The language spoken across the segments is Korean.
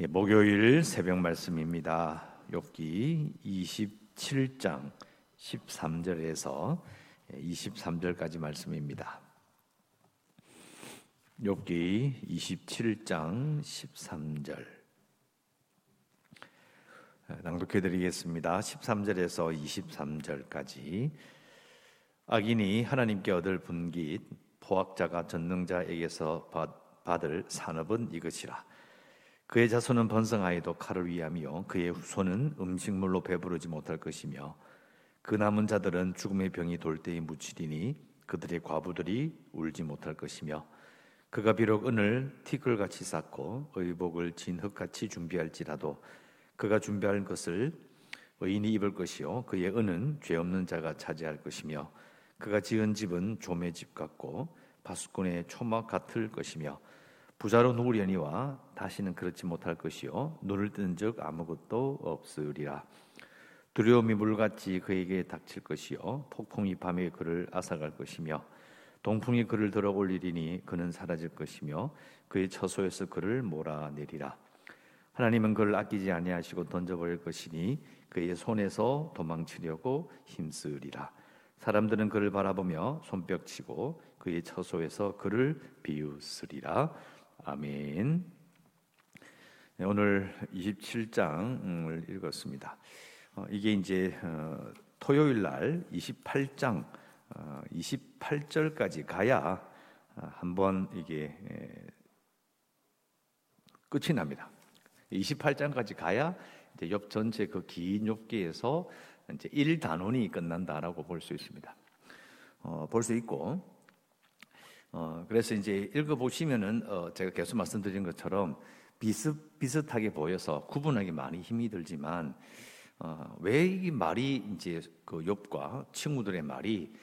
예, 목요일 새벽 말씀입니다. 욥기 27장 13절에서 23절까지 말씀입니다. 욥기 27장 13절 낭독해 드리겠습니다. 13절에서 23절까지 악인이 하나님께 얻을 분깃 포악자가 전능자에게서 받을 산업은 이것이라 그의 자손은 번성하여도 칼을 위하며 그의 후손은 음식물로 배부르지 못할 것이며 그 남은 자들은 죽음의 병이 돌 때에 묻히리니 그들의 과부들이 울지 못할 것이며 그가 비록 은을 티끌같이 쌓고 의복을 진 흙같이 준비할지라도 그가 준비할 것을 의인이 입을 것이요. 그의 은은 죄 없는 자가 차지할 것이며 그가 지은 집은 조매 집 같고 바수꾼의 초막 같을 것이며 부자로 누우려니와 다시는 그렇지 못할 것이요. 눈을 뜬 적 아무것도 없으리라. 두려움이 물같이 그에게 닥칠 것이요. 폭풍이 밤에 그를 앗아갈 것이며 동풍이 그를 들어 올리리니 그는 사라질 것이며 그의 처소에서 그를 몰아내리라. 하나님은 그를 아끼지 아니하시고 던져버릴 것이니 그의 손에서 도망치려고 힘쓰리라. 사람들은 그를 바라보며 손뼉치고 그의 처소에서 그를 비웃으리라 아멘. 네, 오늘 27장을 읽었습니다. 어, 이게 이제 어, 토요일 날 28장 28절까지 어, 가야 한번 이게 끝이 납니다. 28장까지 가야 이제 욥 전체 그 긴 욥기에서 이제 1단원이 끝난다라고 볼 수 있습니다. 어, 볼수 있고 어, 그래서 이제 읽어보시면은 어, 제가 계속 말씀드린 것처럼 비슷, 비슷하게 보여서 구분하기 많이 힘이 들지만 어, 왜 이 말이 이제 그 욥과 친구들의 말이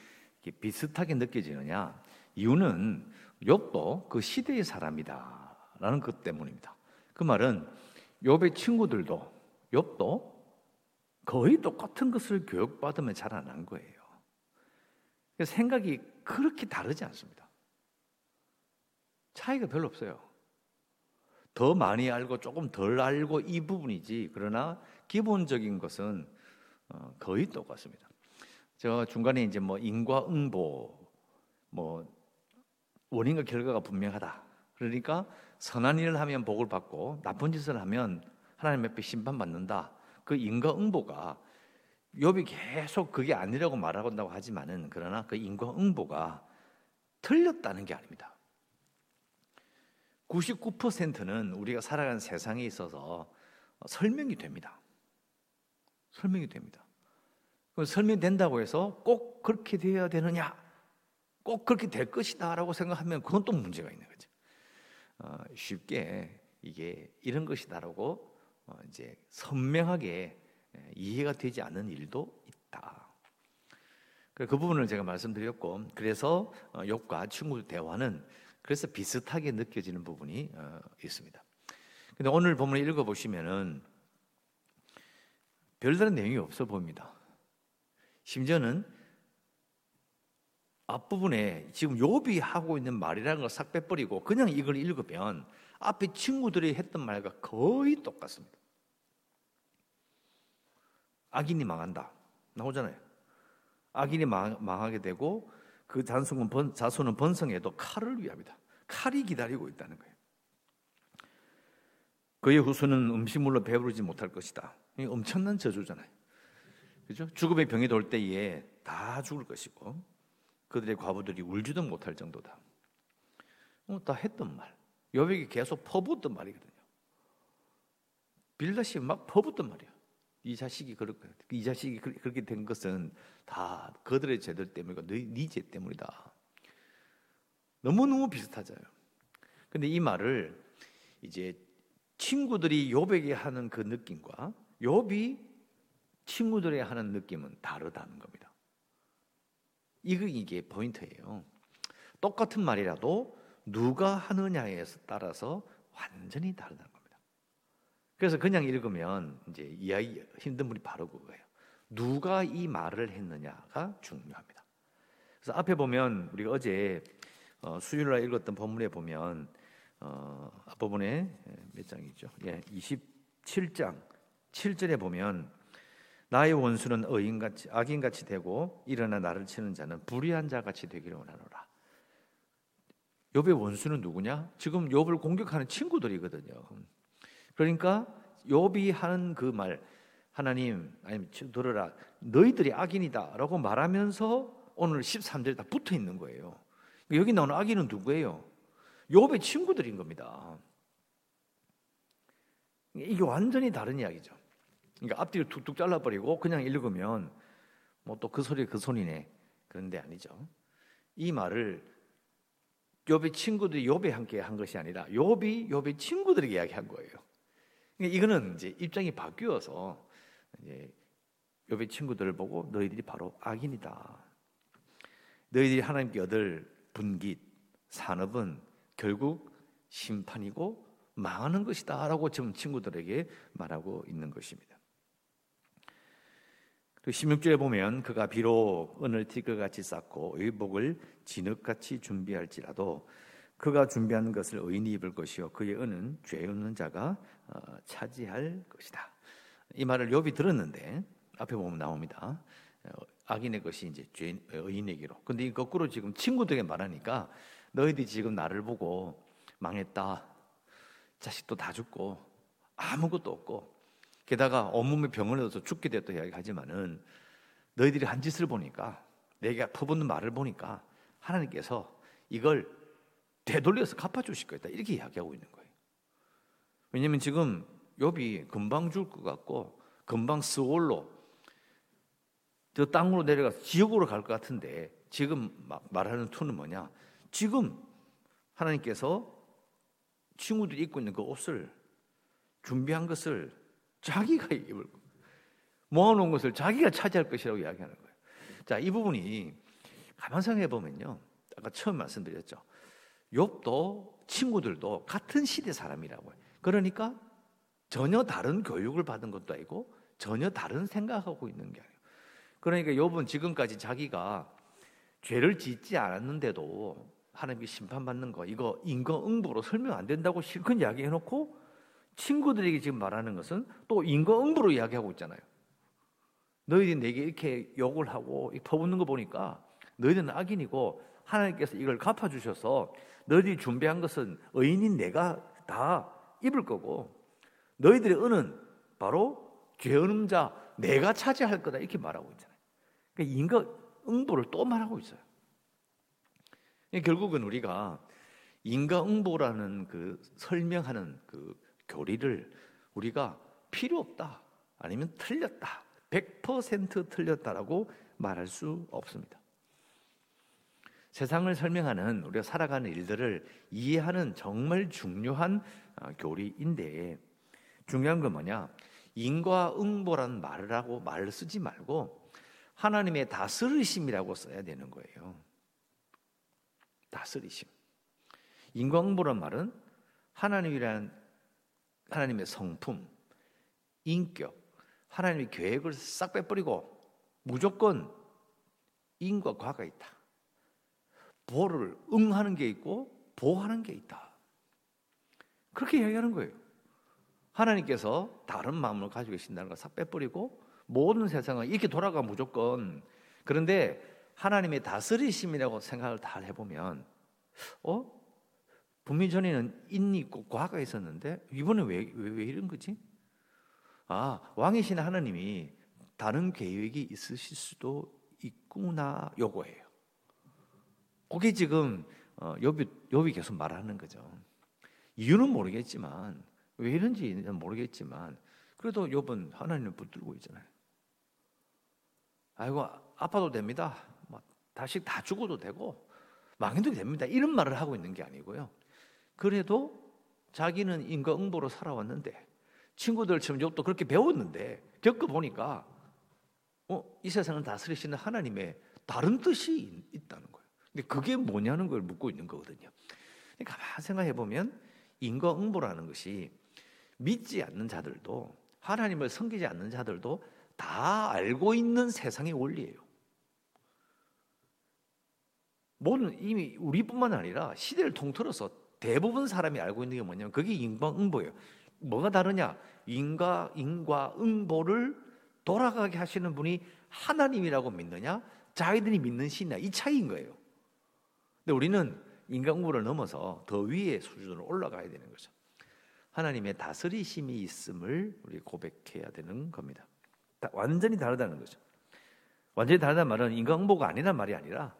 비슷하게 느껴지느냐 이유는 욥도 그 시대의 사람이다라는 것 때문입니다. 그 말은 욥의 친구들도 욥도 거의 똑같은 것을 교육받으면 자라난 거예요. 생각이 그렇게 다르지 않습니다. 차이가 별로 없어요. 더 많이 알고 조금 덜 알고 이 부분이지. 그러나 기본적인 것은 어, 거의 똑같습니다. 저 중간에 이제 뭐 인과응보, 뭐 원인과 결과가 분명하다. 그러니까 선한 일을 하면 복을 받고 나쁜 짓을 하면 하나님 앞에 심판받는다. 그 인과응보가 욥이 계속 그게 아니라고 말하고 하지만은 그러나 그 인과응보가 틀렸다는 게 아닙니다. 99%는 우리가 살아가는 세상에 있어서 설명이 됩니다. 설명이 됩니다. 설명된다고 해서 꼭 그렇게 되어야 되느냐? 꼭 그렇게 될 것이다 라고 생각하면 그건 또 문제가 있는 거죠. 어, 쉽게 이게 이런 것이다 라고 어, 이제 선명하게 예, 이해가 되지 않는 일도 있다. 그 부분을 제가 말씀드렸고, 그래서 욕과 어, 친구 대화는 그래서 비슷하게 느껴지는 부분이 어, 있습니다. 근데 오늘 본문을 읽어 보시면은 별다른 내용이 없어 보입니다. 심지어는 앞부분에 지금 요비 하고 있는 말이라는 걸싹 빼버리고 그냥 이걸 읽으면 앞에 친구들이 했던 말과 거의 똑같습니다. 악인이 망한다. 나오잖아요. 악인이 망, 하게 되고 그 자손은, 번, 자손은 번성해도 칼을 위합니다. 칼이 기다리고 있다는 거예요. 그의 후손은 음식물로 배부르지 못할 것이다. 엄청난 저주잖아요. 그죠? 죽음의 병이 돌 때에 다 죽을 것이고 그들의 과부들이 울지도 못할 정도다. 어, 다 했던 말. 여백이 계속 퍼붓던 말이거든요. 빌다시 막 퍼붓던 말이야. 이 자식이 그렇게 이 자식이 그렇게 된 것은 다 그들의 죄들 때문이고 네죄 때문이다. 너무 너무 비슷하잖아요. 근데 이 말을 이제 친구들이 요백에 하는 그 느낌과 욥이 친구들이 하는 느낌은 다르다는 겁니다. 이거 이게 포인트예요. 똑같은 말이라도 누가 하느냐에 따라서 완전히 다르다는 겁니다. 그래서 그냥 읽으면 이제 이해하기 힘든 분이 바로 그거예요. 누가 이 말을 했느냐가 중요합니다. 그래서 앞에 보면 우리가 어제 어, 수요일 날 읽었던 본문에 보면 어, 앞부분에 몇 장이죠? 예, 27장 7절에 보면 나의 원수는 의인같이 악인같이 되고 일어나 나를 치는 자는 불의한 자같이 되기를 원하노라. 욥의 원수는 누구냐? 지금 욥을 공격하는 친구들이거든요. 그러니까 욥이 하는 그 말 하나님 아니 들어라 너희들이 악인이다라고 말하면서 오늘 13절에 다 붙어 있는 거예요. 여기 나오는 악인은 누구예요? 욥의 친구들인 겁니다. 이게 완전히 다른 이야기죠. 그러니까 앞뒤를 툭툭 잘라버리고 그냥 읽으면 뭐 또 그 소리 그 소리네 그런데 아니죠. 이 말을 욥의 친구들이 욥에 함께 한 것이 아니라 욥이 욥의 친구들에게 이야기한 거예요. 그러니까 이거는 이제 입장이 바뀌어서 이제 욥의 친구들을 보고 너희들이 바로 악인이다. 너희들이 하나님께 얻을 분깃 산업은 결국 심판이고 망하는 것이다라고 지금 친구들에게 말하고 있는 것입니다. 그 16절에 보면 그가 비록 은을 티끌같이 쌓고 의복을 진흙같이 준비할지라도 그가 준비한 것을 의인이 입을 것이요 그의 은은 죄 없는 자가 어, 차지할 것이다. 이 말을 욥이 들었는데 앞에 보면 나옵니다. 어, 악인의 것이 이제 죄 의인에게로. 근데 이 거꾸로 지금 친구들에게 말하니까 너희들이 지금 나를 보고 망했다. 자식도 다 죽고 아무것도 없고 게다가 온몸에 병을 얻어서 죽게 되었다 이야기하지만은 너희들이 한 짓을 보니까 내가 퍼붓는 말을 보니까 하나님께서 이걸 되돌려서 갚아주실 거다 이렇게 이야기하고 있는 거예요. 왜냐하면 지금 욥이 금방 죽을 것 같고 금방 스올로 저 땅으로 내려가서 지옥으로 갈 것 같은데 지금 막 말하는 투는 뭐냐? 지금 하나님께서 친구들이 입고 있는 그 옷을 준비한 것을 자기가 입을 모아놓은 것을 자기가 차지할 것이라고 이야기하는 거예요. 자, 이 부분이 가만 생각해 보면요. 아까 처음 말씀드렸죠. 욥도 친구들도 같은 시대 사람이라고요. 그러니까 전혀 다른 교육을 받은 것도 아니고 전혀 다른 생각하고 있는 게 아니에요. 그러니까 욥은 지금까지 자기가 죄를 짓지 않았는데도 하나님께 심판받는 거 이거 인과응보로 설명 안 된다고 실컷 이야기해 놓고 친구들에게 지금 말하는 것은 또 인과응보로 이야기하고 있잖아요. 너희들이 내게 이렇게 욕을 하고 퍼붓는 거 보니까 너희들은 악인이고 하나님께서 이걸 갚아주셔서 너희들이 준비한 것은 의인인 내가 다 입을 거고 너희들의 은은 바로 죄 없는 자 내가 차지할 거다 이렇게 말하고 있잖아요. 그러니까 인과 응보를 또 말하고 있어요. 결국은 우리가 인과 응보라는 그 설명하는 그 교리를 우리가 필요 없다. 아니면 틀렸다. 100% 틀렸다라고 말할 수 없습니다. 세상을 설명하는 우리가 살아가는 일들을 이해하는 정말 중요한 아, 교리인데 중요한 건 뭐냐? 인과응보라는 말을 하고 말을 쓰지 말고 하나님의 다스리심이라고 써야 되는 거예요. 다스리심. 인과응보란 말은 하나님이라는 하나님의 성품, 인격, 하나님의 계획을 싹 빼버리고 무조건 인과 과가 있다. 보를 응하는 게 있고 보하는 게 있다. 그렇게 이야기하는 거예요. 하나님께서 다른 마음을 가지고 계신다는 걸 싹 빼버리고 모든 세상은 이렇게 돌아가 무조건 그런데 하나님의 다스리심이라고 생각을 다 해보면 어? 분명 전에는 인이 있고 과가 있었는데 이번에 왜, 왜, 왜 이런 거지? 아 왕이신 하나님이 다른 계획이 있으실 수도 있구나 요거예요. 그게 지금 어, 욥이, 욥이 계속 말하는 거죠. 이유는 모르겠지만 왜 이런지는 모르겠지만 그래도 욥은 하나님을 붙들고 있잖아요. 아이고 아파도 됩니다. 뭐, 다시 다 죽어도 되고 망해도 됩니다. 이런 말을 하고 있는 게 아니고요. 그래도 자기는 인과응보로 살아왔는데 친구들처럼 욥도 그렇게 배웠는데 겪어보니까 어, 이 세상을 다스리시는 하나님의 다른 뜻이 있다는 거예요. 근데 그게 뭐냐는 걸 묻고 있는 거거든요. 가만 생각해 보면 인과응보라는 것이 믿지 않는 자들도 하나님을 섬기지 않는 자들도 다 알고 있는 세상의 원리예요. 모든 이미 우리뿐만 아니라 시대를 통틀어서 대부분 사람이 알고 있는 게 뭐냐면 그게 인과응보예요. 뭐가 다르냐? 인과 인과 응보를 돌아가게 하시는 분이 하나님이라고 믿느냐? 자기들이 믿는 신이냐? 이 차이인 거예요. 근데 우리는 인간구를 넘어서 더 위의 수준으로 올라가야 되는 거죠. 하나님의 다스리심이 있음을 우리 고백해야 되는 겁니다. 완전히 다르다는 거죠. 완전히 다르다는 말은 인간보가 아니란 말이 아니라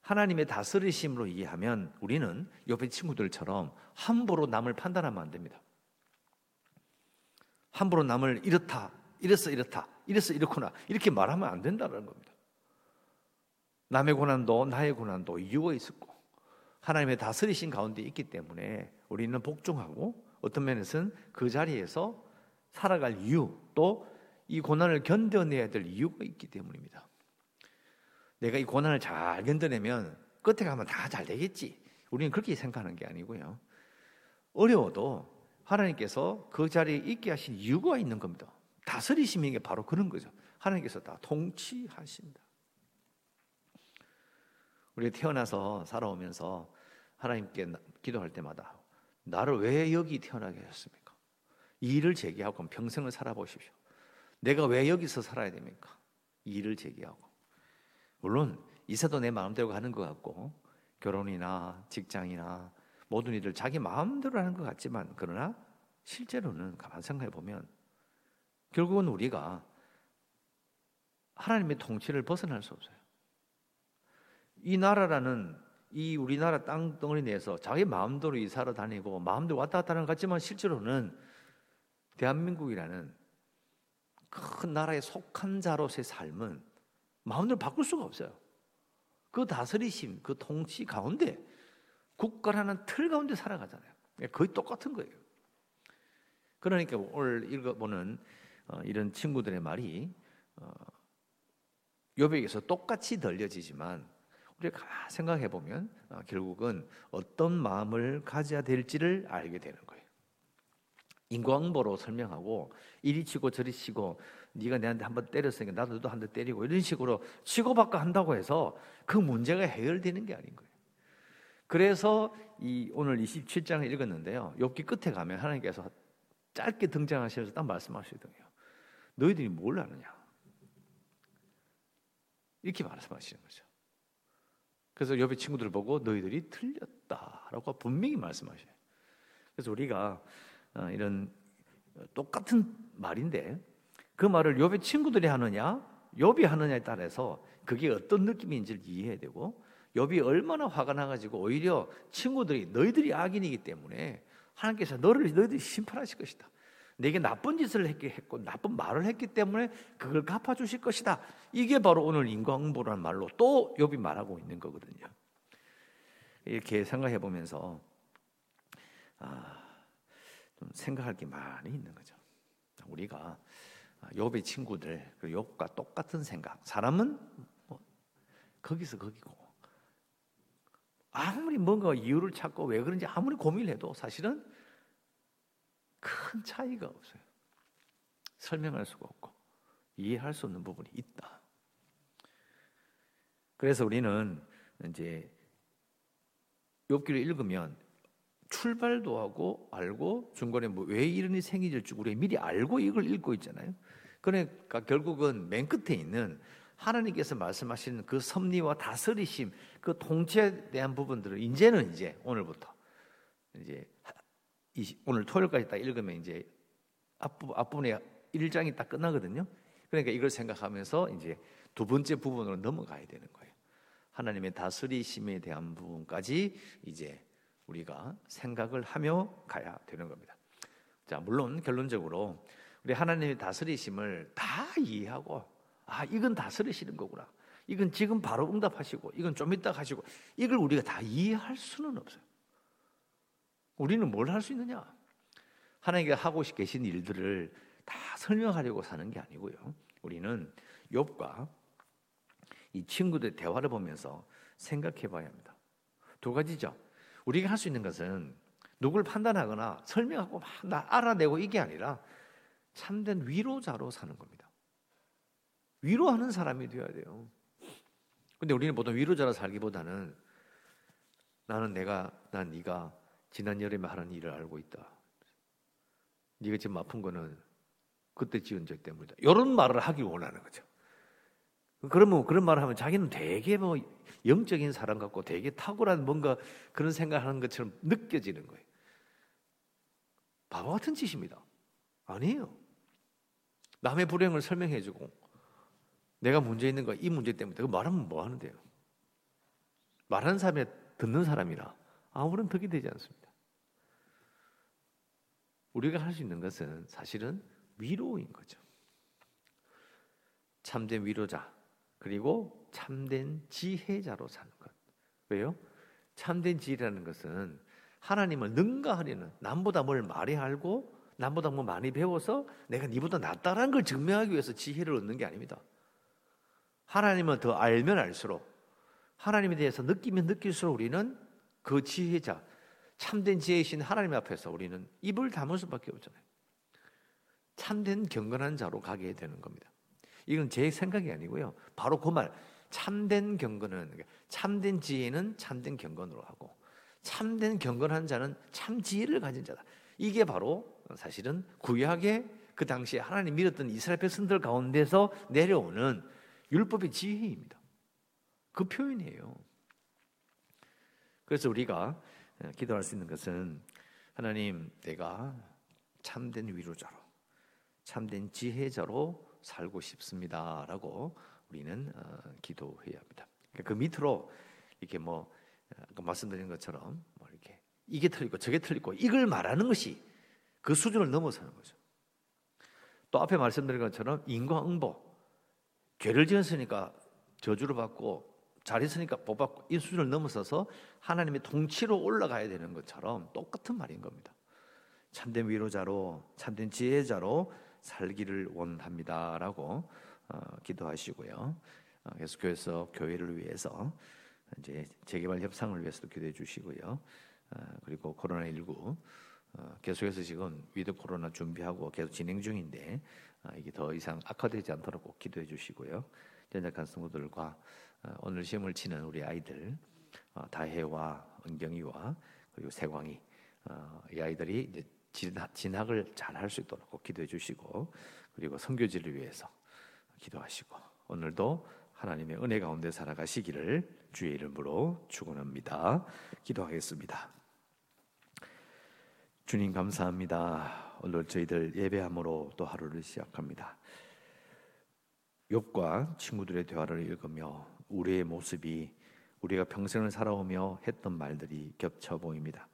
하나님의 다스리심으로 이해하면 우리는 옆에 친구들처럼 함부로 남을 판단하면 안 됩니다. 함부로 남을 이렇다, 이래서 이렇다, 이래서 이렇구나 이렇게 말하면 안 된다는 겁니다. 남의 고난도 나의 고난도 이유가 있었고 하나님의 다스리신 가운데 있기 때문에 우리는 복종하고 어떤 면에서는 그 자리에서 살아갈 이유 또 이 고난을 견뎌내야 될 이유가 있기 때문입니다. 내가 이 고난을 잘 견뎌내면 끝에 가면 다 잘 되겠지. 우리는 그렇게 생각하는 게 아니고요. 어려워도 하나님께서 그 자리에 있게 하신 이유가 있는 겁니다. 다스리심이 게 바로 그런 거죠. 하나님께서 다 통치하신다. 우리 태어나서 살아오면서 하나님께 기도할 때마다 나를 왜 여기 태어나게 하셨습니까? 이 일을 제기하고 평생을 살아보십시오. 내가 왜 여기서 살아야 됩니까? 이 일을 제기하고 물론 이사도 내 마음대로 가는 것 같고 결혼이나 직장이나 모든 일을 자기 마음대로 하는 것 같지만 그러나 실제로는 가만 생각해 보면 결국은 우리가 하나님의 통치를 벗어날 수 없어요. 이 나라라는 이 우리나라 땅 덩어리 내에서 자기 마음대로 이사를 다니고 마음대로 왔다 갔다 하는 것 같지만 실제로는 대한민국이라는 큰 나라에 속한 자로서의 삶은 마음대로 바꿀 수가 없어요. 그 다스리심, 그 통치 가운데 국가라는 틀 가운데 살아가잖아요. 예, 거의 똑같은 거예요. 그러니까 오늘 읽어보는 어, 이런 친구들의 말이 어, 요백에서 똑같이 들려지지만 우리가 생각해 보면 어, 결국은 어떤 마음을 가져야 될지를 알게 되는 거예요. 인과응보로 설명하고 이리 치고 저리 치고 네가 내한테 한 번 때렸으니까 나도 너도 한대 때리고 이런 식으로 치고받고 한다고 해서 그 문제가 해결되는 게 아닌 거예요. 그래서 이 오늘 27장을 읽었는데요. 욥기 끝에 가면 하나님께서 짧게 등장하시면서 딱 말씀하시더군요. 너희들이 뭘 아느냐? 이렇게 말씀하시는 거죠. 그래서 욥의 친구들 보고 너희들이 틀렸다라고 분명히 말씀하셔요. 그래서 우리가 어, 이런 똑같은 말인데 그 말을 욥의 친구들이 하느냐, 욥이 하느냐에 따라서 그게 어떤 느낌인지를 이해해야 되고 욥이 얼마나 화가 나가지고 오히려 친구들이 너희들이 악인이기 때문에 하나님께서 너를 너희들이 심판하실 것이다. 내게 나쁜 짓을 했고 나쁜 말을 했기 때문에 그걸 갚아 주실 것이다. 이게 바로 오늘 인과응보라는 말로 또 욥이 말하고 있는 거거든요. 이렇게 생각해 보면서 아, 좀 생각할 게 많이 있는 거죠. 우리가 욥의 친구들 그 욥과 똑같은 생각. 사람은 뭐 거기서 거기고 아무리 뭔가 이유를 찾고 왜 그런지 아무리 고민해도 사실은 큰 차이가 없어요. 설명할 수가 없고 이해할 수 없는 부분이 있다. 그래서 우리는 이제 욥기를 읽으면 출발도 하고 알고 중간에 뭐 왜 이런 일이 생기질 줄 우리 미리 알고 이걸 읽고 있잖아요. 그러니까 결국은 맨 끝에 있는 하나님께서 말씀하시는 그 섭리와 다스리심, 그 통치에 대한 부분들을 이제는 이제 오늘부터 이제 오늘 토요일까지 딱 읽으면 이제 앞부, 앞부분에 1장이 딱 끝나거든요. 그러니까 이걸 생각하면서 이제 두 번째 부분으로 넘어가야 되는 거예요. 하나님의 다스리심에 대한 부분까지 이제 우리가 생각을 하며 가야 되는 겁니다. 자, 물론 결론적으로 우리 하나님의 다스리심을 다 이해하고 아, 이건 다스리시는 거구나. 이건 지금 바로 응답하시고, 이건 좀 이따 하시고, 이걸 우리가 다 이해할 수는 없어요. 우리는 뭘 할 수 있느냐? 하나님께 하고 계신 일들을 다 설명하려고 사는 게 아니고요. 우리는 욥과 이 친구들 대화를 보면서 생각해 봐야 합니다. 두 가지죠. 우리가 할 수 있는 것은 누굴 판단하거나 설명하고 막 알아내고 이게 아니라 참된 위로자로 사는 겁니다. 위로하는 사람이 되어야 돼요. 근데 우리는 보통 위로자로 살기보다는 나는 내가 난 네가 지난 여름에 하는 일을 알고 있다. 네가 지금 아픈 거는 그때 지은 죄 때문이다. 이런 말을 하기 원하는 거죠. 그러면 그런 말을 하면 자기는 되게 뭐 영적인 사람 같고 되게 탁월한 뭔가 그런 생각하는 것처럼 느껴지는 거예요. 바보 같은 짓입니다. 아니에요. 남의 불행을 설명해주고 내가 문제 있는 거 이 문제 때문에 그 말하면 뭐 하는데요? 말하는 사람이 듣는 사람이라 아무런 덕이 되지 않습니다. 우리가 할 수 있는 것은 사실은 위로인 거죠. 참된 위로자 그리고 참된 지혜자로 사는 것. 왜요? 참된 지혜라는 것은 하나님을 능가하려는 남보다 뭘 많이 알고 남보다 뭐 많이 배워서 내가 니보다 낫다라는 걸 증명하기 위해서 지혜를 얻는 게 아닙니다. 하나님을 더 알면 알수록 하나님에 대해서 느끼면 느낄수록 우리는 그 지혜자 참된 지혜이신 하나님 앞에서 우리는 입을 다물 수밖에 없잖아요. 참된 경건한 자로 가게 되는 겁니다. 이건 제 생각이 아니고요. 바로 그 말. 참된 경건은 참된 지혜는 참된 경건으로 하고 참된 경건한 자는 참 지혜를 가진 자다. 이게 바로 사실은 구약의 그 당시에 하나님 믿었던 이스라엘 백성들 가운데서 내려오는 율법의 지혜입니다. 그 표현이에요. 그래서 우리가 기도할 수 있는 것은 하나님 내가 참된 위로자로 참된 지혜자로 살고 싶습니다라고 우리는 어, 기도해야 합니다. 그러니까 그 밑으로 이렇게 뭐 아까 말씀드린 것처럼 뭐 이렇게 이게 틀리고 저게 틀리고 이걸 말하는 것이 그 수준을 넘어서는 거죠. 또 앞에 말씀드린 것처럼 인과응보 죄를 지었으니까 저주를 받고 잘했으니까 복 받고 이 수준을 넘어서서 하나님의 통치로 올라가야 되는 것처럼 똑같은 말인 겁니다. 참된 위로자로 참된 지혜자로 살기를 원합니다라고 어, 기도하시고요. 어, 계속해서 교회를 위해서 이제 재개발 협상을 위해서도 기도해 주시고요. 어, 그리고 코로나 19 어, 계속해서 지금 위드 코로나 준비하고 계속 진행 중인데 어, 이게 더 이상 악화되지 않도록 꼭 기도해 주시고요. 연약한 성도들과 어, 오늘 시험을 치는 우리 아이들 어, 다혜와 은경이와 그리고 세광이 어, 이 아이들이 이제 진학 을 잘 할 수 있도록 꼭 기도해 주시고 그리고 선교지를 위해서 기도하시고 오늘도 하나님의 은혜 가운데 살아가시기를 주의 이름으로 축원합니다. 기도하겠습니다. 주님 감사합니다. 오늘 저희들 예배함으로 또 하루를 시작합니다. 욥과 친구들의 대화를 읽으며 우리의 모습이 우리가 평생을 살아오며 했던 말들이 겹쳐 보입니다.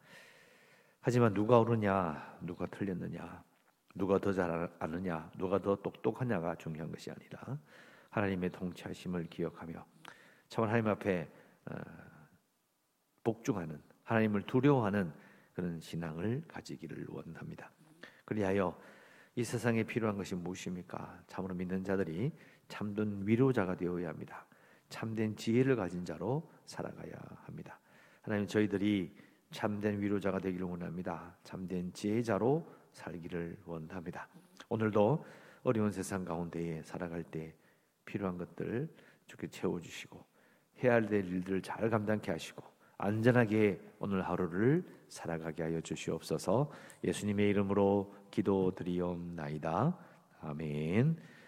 하지만 누가 옳으냐, 누가 틀렸느냐, 누가 더 잘 아느냐, 누가 더 똑똑하냐가 중요한 것이 아니라 하나님의 통치하심을 기억하며 참 하나님 앞에 어, 복종하는 하나님을 두려워하는 그런 신앙을 가지기를 원합니다. 그리하여 이 세상에 필요한 것이 무엇입니까? 참으로 믿는 자들이 참된 위로자가 되어야 합니다. 참된 지혜를 가진 자로 살아가야 합니다. 하나님 저희들이 참된 위로자가 되기를 원합니다. 참된 지혜자로 살기를 원합니다. 오늘도 어려운 세상 가운데에 살아갈 때 필요한 것들 주께 채워주시고 해야 할 일들을 잘 감당케 하시고 안전하게 오늘 하루를 살아가게 하여 주시옵소서 예수님의 이름으로 기도드리옵나이다. 아멘.